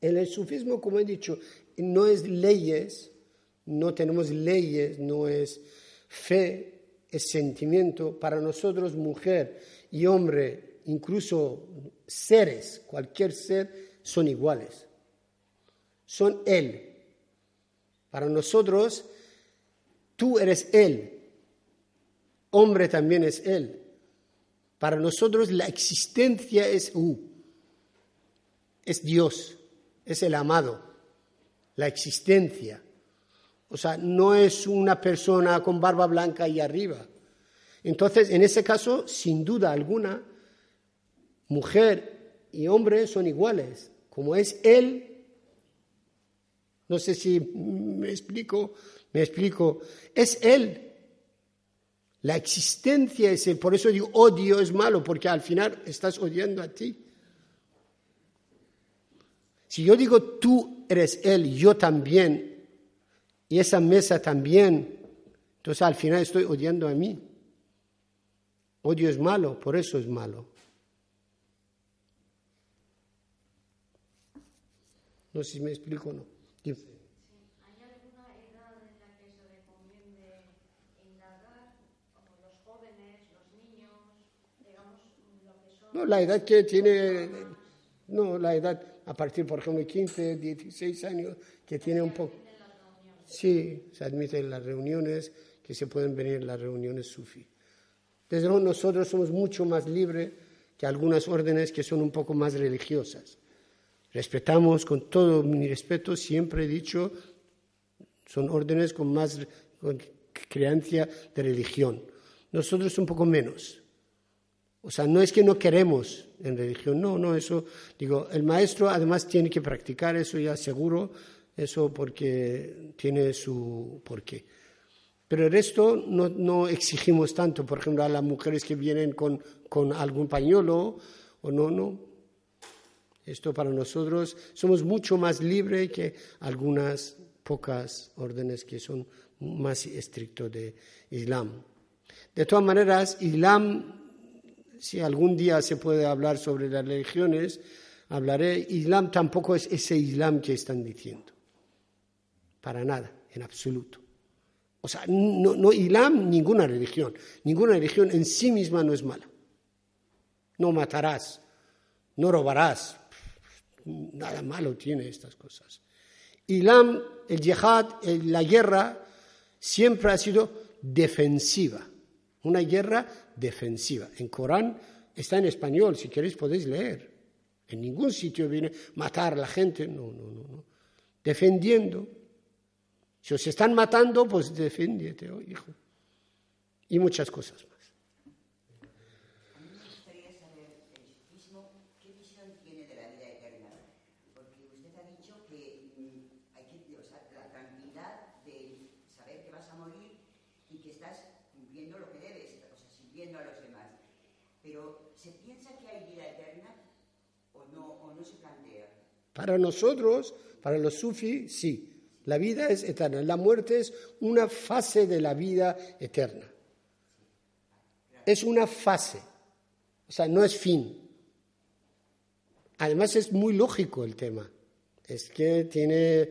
En el sufismo, como he dicho, no es leyes, no tenemos leyes, no es fe, es sentimiento. Para nosotros, mujer y hombre, incluso seres, cualquier ser, son iguales. Son Él. Para nosotros, tú eres Él. Hombre también es Él. Para nosotros la existencia es U. Es Dios. Es el amado. La existencia. O sea, no es una persona con barba blanca y arriba. Entonces, en ese caso, sin duda alguna, mujer y hombre son iguales. Como es Él, no sé si me explico, me explico, es Él. La existencia es Él. Por eso digo, odio es malo, porque al final estás odiando a ti. Si yo digo, tú eres Él, yo también, y esa mesa también. Entonces al final estoy odiando a mí. Odio es malo, por eso es malo. No sé si me explico o no. ¿Hay alguna edad en la que se recomiende indagar, como los jóvenes, los niños, digamos, lo que son... No, la edad que tiene, no, la edad a partir, por ejemplo, de 15, 16 años, que tiene un poco... Sí, se admiten las reuniones, que se pueden venir en las reuniones sufí. Desde luego nosotros somos mucho más libres que algunas órdenes que son un poco más religiosas. Respetamos con todo mi respeto, siempre he dicho, son órdenes con más creencia de religión. Nosotros un poco menos. O sea, no es que no queremos en religión, no, no, eso, digo, el maestro además tiene que practicar eso ya seguro, eso porque tiene su porqué. Pero el resto no, exigimos tanto, por ejemplo, a las mujeres que vienen con, con algún pañuelo o no, no. Esto para nosotros somos mucho más libres que algunas pocas órdenes que son más estrictos de Islam. De todas maneras, Islam, si algún día se puede hablar sobre las religiones, hablaré, Islam tampoco es ese Islam que están diciendo para nada, en absoluto. O sea, no, Islam, ninguna religión. Ninguna religión en sí misma no es mala. No matarás, no robarás. Nada malo tiene estas cosas. Islam, el yihad, la guerra, siempre ha sido defensiva. Una guerra defensiva. En Corán está en español, si queréis podéis leer. En ningún sitio viene matar a la gente, no, no, no, no. Defendiendo si os están matando, pues defiéndete, oh, hijo. Y muchas cosas más. A mí me gustaría saber el sufismo, qué visión tiene de la vida eterna. Porque usted ha dicho que mm, hay que, o sea, la tranquilidad de saber que vas a morir y que estás cumpliendo lo que debes, o sea, sirviendo a los demás. Pero, ¿se piensa que hay vida eterna o no, o no se plantea? Para nosotros, para los sufis, sí. La vida es eterna. La muerte es una fase de la vida eterna. Es una fase. O sea, no es fin. Además es muy lógico el tema. Es que tiene,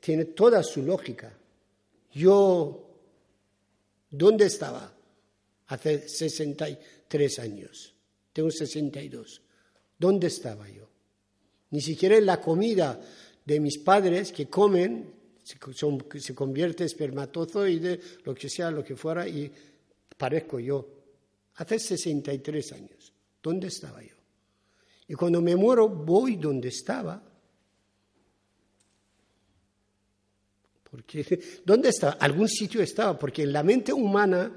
tiene toda su lógica. Yo, ¿dónde estaba? Hace 63 años. Tengo 62. ¿Dónde estaba yo? Ni siquiera en la comida de mis padres que comen, se, convierte espermatozoide, lo que sea, lo que fuera, y parezco yo. Hace 63 años. ¿Dónde estaba yo? Y cuando me muero, voy donde estaba. Porque, <laughs> ¿Dónde estaba? Algún sitio estaba, porque en la mente humana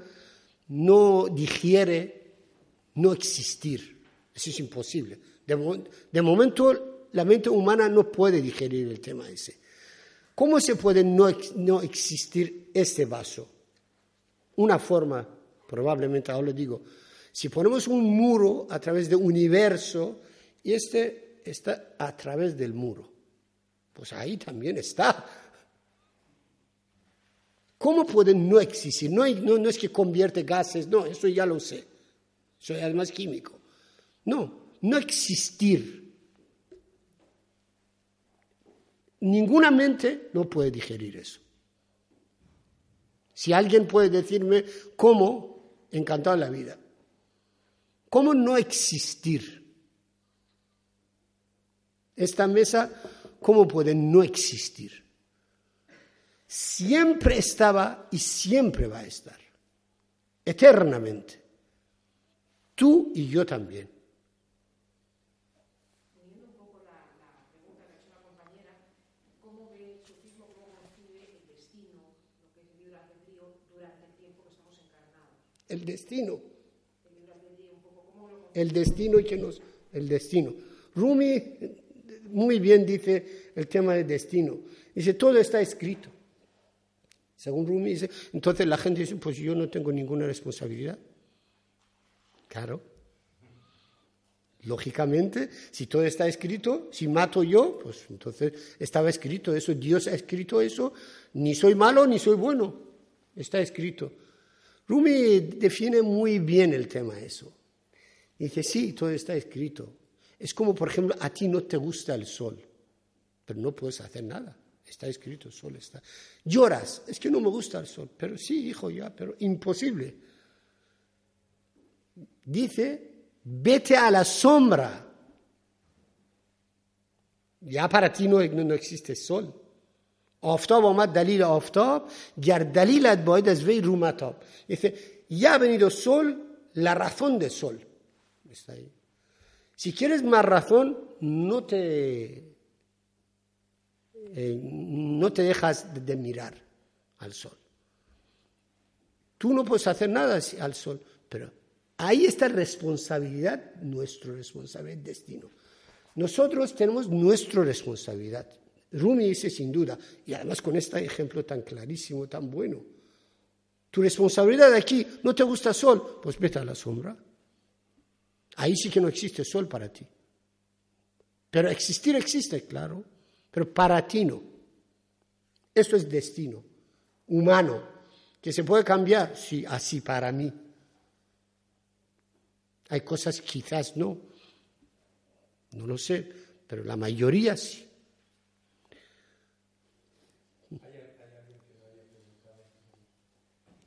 no digiere no existir. Eso es imposible. De momento la mente humana no puede digerir el tema ese. ¿Cómo se puede no, no existir este vaso? Una forma, probablemente ahora lo digo, si ponemos un muro a través del universo y este está a través del muro, pues ahí también está. ¿Cómo puede no existir? No, no, es que convierte gases, no, eso ya lo sé. Soy además químico. No, no existir. Ninguna mente no puede digerir eso. Si alguien puede decirme cómo, encantado la vida. ¿Cómo no existir? Esta mesa, ¿cómo puede no existir? Siempre estaba y siempre va a estar, eternamente. Tú y yo también. Uniendo un poco la, la pregunta que ha hecho la compañera, ¿cómo ve el sufismo, cómo concibe el destino, lo que es el libre albedrío, durante el tiempo que estamos encarnados? El destino. El libre albedrío, un poco, ¿cómo lo el destino que nos el destino. Rumi muy bien dice el tema del destino. Dice, todo está escrito. Según Rumi dice, entonces la gente dice, pues yo no tengo ninguna responsabilidad. Claro. Lógicamente, si todo está escrito, si mato yo, pues entonces estaba escrito eso, Dios ha escrito eso, ni soy malo ni soy bueno, está escrito. Rumi define muy bien el tema eso. Dice, sí, todo está escrito. Es como, por ejemplo, a ti no te gusta el sol, pero no puedes hacer nada. Está escrito, el sol está. Lloras, es que no me gusta el sol, pero sí, hijo, ya, pero imposible. Dice, vete a la sombra. Ya para ti no, no, no existe sol. آفتاب آمد دلیل آفتاب گر دلیلت باید از وی رومتاب dice ya ha venido sol la razón de sol está ahí si quieres más razón no te eh, no te dejas de, de mirar al sol tú no puedes hacer nada al sol pero ahí está responsabilidad nuestra responsabilidad destino nosotros tenemos nuestra responsabilidad Rumi dice sin duda, y además con este ejemplo tan clarísimo, tan bueno. Tu responsabilidad aquí, ¿no te gusta sol? Pues vete a la sombra. Ahí sí que no existe sol para ti. Pero existir existe, claro, pero para ti no. Esto es destino humano, que se puede cambiar, sí, así para mí. Hay cosas quizás no, no lo sé, pero la mayoría sí.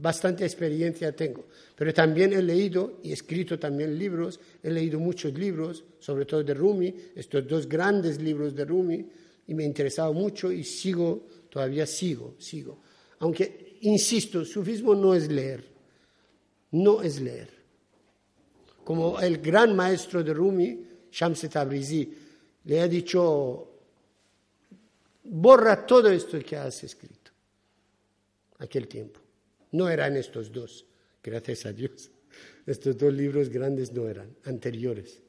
bastante experiencia tengo, pero también he leído y escrito también libros, he leído muchos libros, sobre todo de Rumi, estos dos grandes libros de Rumi, y me ha interesado mucho y sigo, todavía sigo, sigo. Aunque, insisto, sufismo no es leer, no es leer. Como el gran maestro de Rumi, Shams Tabrizi, le ha dicho, borra todo esto que has escrito, aquel tiempo. No eran estos dos, gracias a Dios. <laughs> Estos dos libros grandes no eran, anteriores.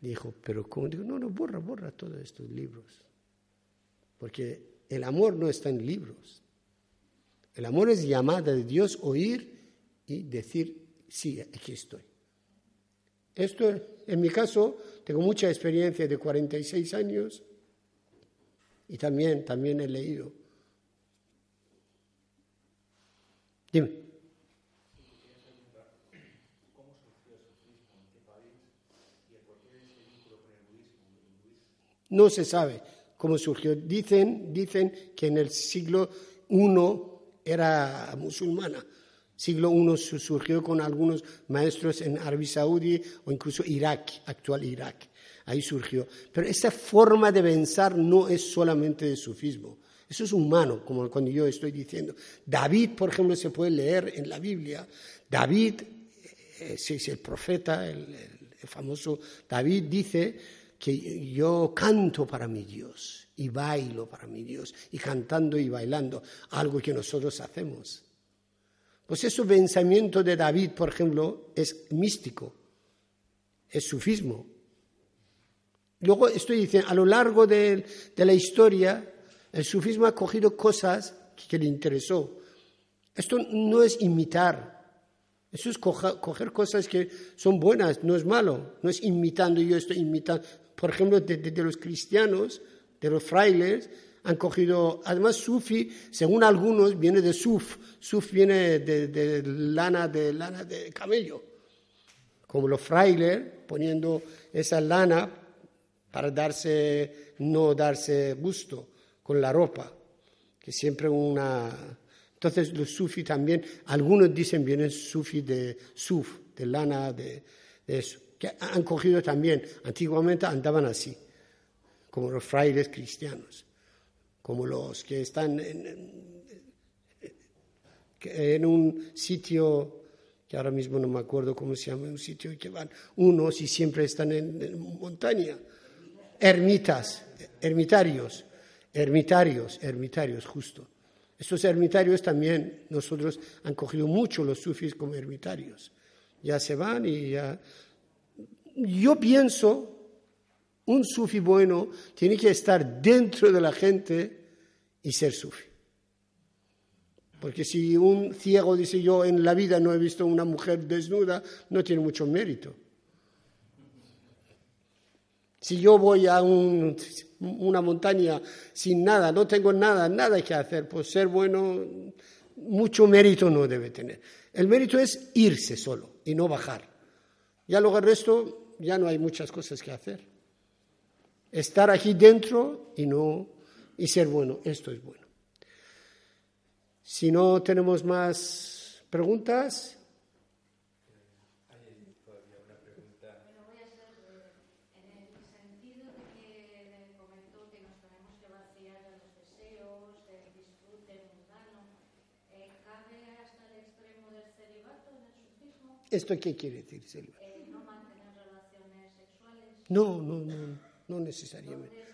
Dijo, pero ¿cómo? Digo, no, no, borra, borra todos estos libros. Porque el amor no está en libros. El amor es llamada de Dios, oír y decir, sí, aquí estoy. Esto, en mi caso, tengo mucha experiencia de 46 años y también, también he leído Dime. No se sabe cómo surgió. Dicen, dicen que en el siglo I era musulmana. Siglo I surgió con algunos maestros en Arabia Saudí o incluso Irak, actual Irak. Ahí surgió. Pero esa forma de pensar no es solamente de sufismo. Eso es humano, como cuando yo estoy diciendo. David, por ejemplo, se puede leer en la Biblia. David, eh, si es el profeta, el, el famoso David dice que yo canto para mi Dios y bailo para mi Dios, y cantando y bailando, algo que nosotros hacemos. Pues ese pensamiento de David, por ejemplo, es místico, es sufismo. Luego estoy diciendo, a lo largo de, la historia, el sufismo ha cogido cosas que, le interesó. Esto no es imitar, eso es coger, cosas que son buenas, no es malo, no es imitando, yo estoy imitando. Por ejemplo, de, los cristianos, de los frailes, han cogido, además sufi, según algunos, viene de suf, suf viene de, de lana, de lana de camello, como los frailes poniendo esa lana para darse, no darse gusto con la ropa, que siempre una... Entonces los sufis también, algunos dicen vienen sufi de suf, de lana, de, eso, que han cogido también, antiguamente andaban así, como los frailes cristianos, como los que están en un sitio que ahora mismo no me acuerdo cómo se llama, un sitio que van unos y siempre están en montaña ermitas, ermitarios, ermitarios, ermitarios, justo. Estos ermitarios también nosotros han cogido mucho los sufis como ermitarios. Ya se van y ya... Yo pienso, un sufi bueno tiene que estar dentro de la gente y ser sufi. Porque si un ciego dice yo en la vida no he visto una mujer desnuda, no tiene mucho mérito. Si yo voy a una montaña sin nada, no tengo nada, nada que hacer, pues ser bueno, mucho mérito no debe tener. El mérito es irse solo y no bajar. Ya luego el resto, ya no hay muchas cosas que hacer. Estar aquí dentro y no y ser bueno, esto es bueno. Si no tenemos más preguntas, ¿Esto qué quiere decir, Silvia? Eh, no mantener relaciones sexuales. No, no, no, no necesariamente.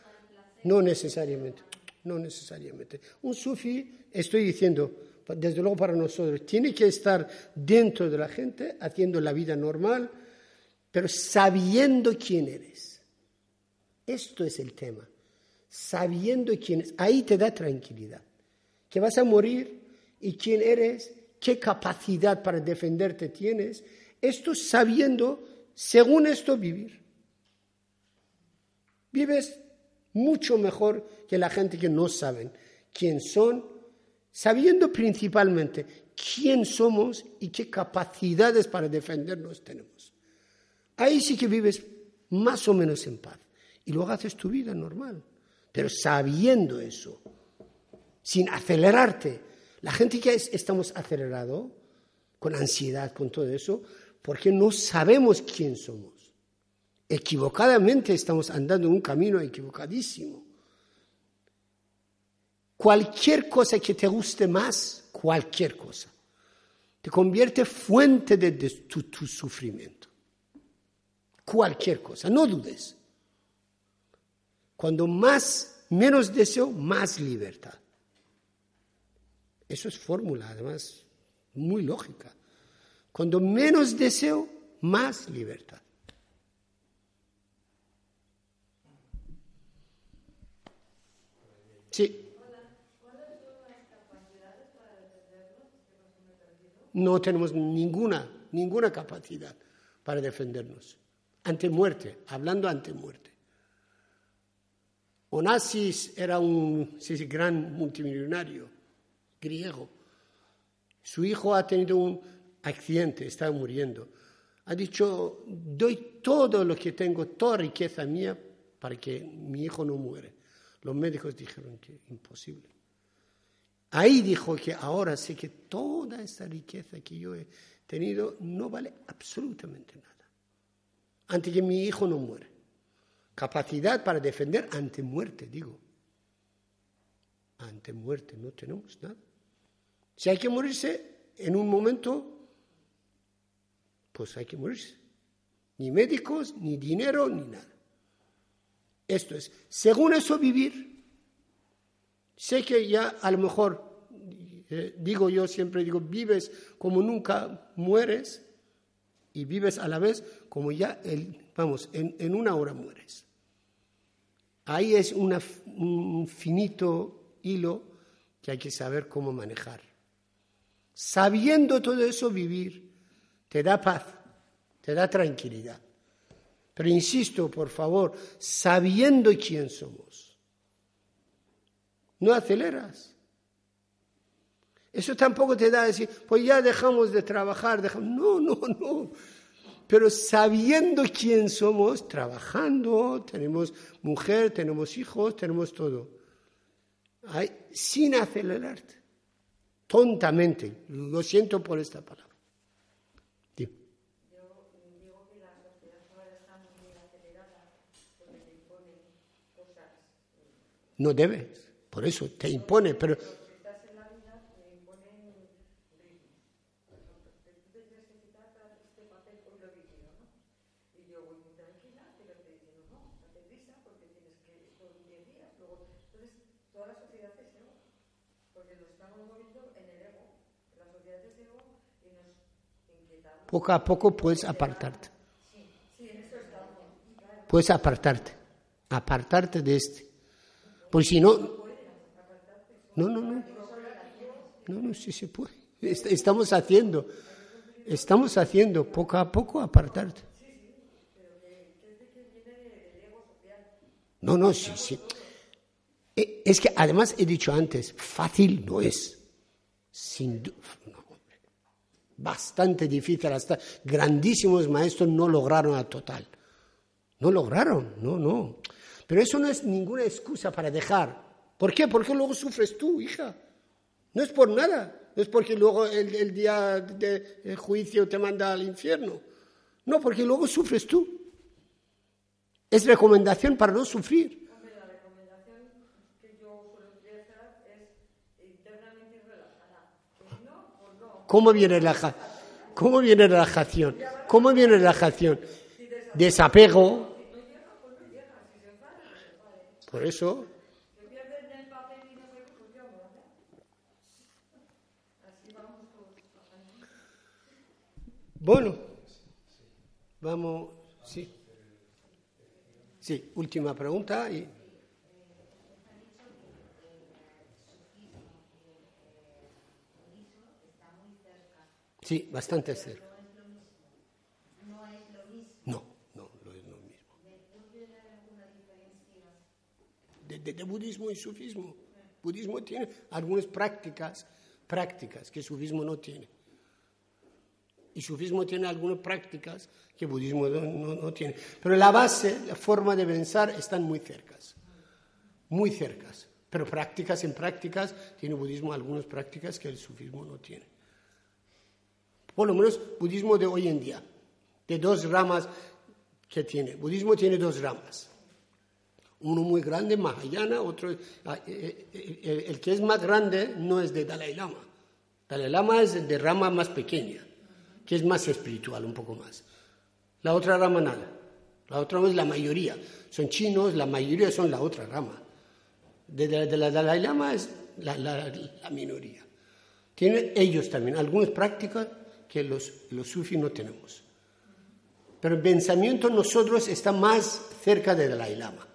No necesariamente, no necesariamente. Un sufi, estoy diciendo, desde luego para nosotros, tiene que estar dentro de la gente, haciendo la vida normal, pero sabiendo quién eres. Esto es el tema. Sabiendo quién eres. Ahí te da tranquilidad. Que vas a morir y quién eres qué capacidad para defenderte tienes, esto sabiendo, según esto, vivir. Vives mucho mejor que la gente que no saben quién son, sabiendo principalmente quién somos y qué capacidades para defendernos tenemos. Ahí sí que vives más o menos en paz. Y luego haces tu vida normal, pero sabiendo eso, sin acelerarte, la gente que estamos acelerado, con ansiedad, con todo eso, porque no sabemos quién somos. Equivocadamente estamos andando en un camino equivocadísimo. Cualquier cosa que te guste más, cualquier cosa, te convierte fuente de, tu, tu sufrimiento. Cualquier cosa, no dudes. Cuando más, menos deseo, más libertad. Eso es fórmula, además, muy lógica. Cuando menos deseo, más libertad. Sí. No tenemos ninguna, ninguna capacidad para defendernos. Ante muerte, hablando ante muerte. Onassis era un gran multimillonario griego. Su hijo ha tenido un accidente, está muriendo. Ha dicho, doy todo lo que tengo, toda riqueza mía, para que mi hijo no muere. Los médicos dijeron que imposible. Ahí dijo que ahora sé que toda esta riqueza que yo he tenido no vale absolutamente nada. Antes que mi hijo no muere. Capacidad para defender ante muerte, digo. ante muerte, no tenemos nada. Si hay que morirse en un momento, pues hay que morirse. Ni médicos, ni dinero, ni nada. Esto es, según eso vivir. Sé que ya a lo mejor, eh, digo yo siempre, digo, vives como nunca mueres y vives a la vez como ya, el, vamos, en, una hora mueres. Ahí es un finito hilo que hay que saber cómo manejar. Sabiendo todo eso vivir, te da paz, te da tranquilidad. Pero insisto, por favor, sabiendo quién somos. No aceleras. Eso tampoco te da decir, pues ya dejamos de trabajar, dejamos. No, no, no. Pero sabiendo quién somos, trabajando, tenemos mujer, tenemos hijos, tenemos todo. sin acelerarte. Tontamente. Lo siento por esta palabra. No debes, por eso te impone, pero... Poco a poco puedes apartarte. Puedes apartarte, apartarte de este. Pues si no, no, no, no, no, no, sí se puede. Estamos haciendo, estamos haciendo poco a poco apartarte. No, no, sí, sí. Eh, es que además he dicho antes, fácil no es. Sin bastante difícil. Hasta grandísimos maestros no lograron a total. No lograron, no, no. Pero eso no es ninguna excusa para dejar. ¿Por qué? Porque luego sufres tú, hija. No es por nada. No es porque luego el, día del juicio te manda al infierno. No, porque luego sufres tú. Es recomendación para no sufrir. La recomendación que yo suelo utilizar es internamente relajada. No, pues no. ¿Cómo viene relajación? ¿Cómo viene relajación? ¿Cómo viene relajación? Desapego, por eso. Bueno, vamos, sí. Sí, última pregunta y. Sí, bastante cerca. de, budismo y sufismo. Budismo tiene algunas prácticas, prácticas que sufismo no tiene. Y sufismo tiene algunas prácticas que budismo no, tiene. Pero la base, la forma de pensar están muy cercas. Muy cercas. Pero prácticas en prácticas, tiene budismo algunas prácticas que el sufismo no tiene. Por lo menos budismo de hoy en día, de dos ramas que tiene. Budismo tiene dos ramas uno muy grande, Mahayana, otro... Ah, eh, eh, eh, el, que es más grande no es de Dalai Lama. Dalai Lama es de rama más pequeña, que es más espiritual, un poco más. La otra rama nada. La otra es la mayoría. Son chinos, la mayoría son la otra rama. De, la Dalai Lama es la, minoría. Tienen ellos también algunas prácticas que los, los sufis no tenemos. Pero el pensamiento nosotros está más cerca de Dalai Lama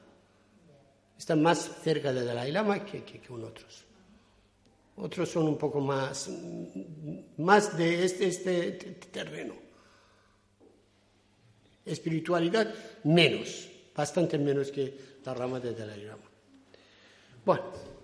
están más cerca de Dalai Lama que, que, otros. Otros son un poco más, más de este, este terreno. Espiritualidad, menos, bastante menos que la rama de Dalai Lama. Bueno.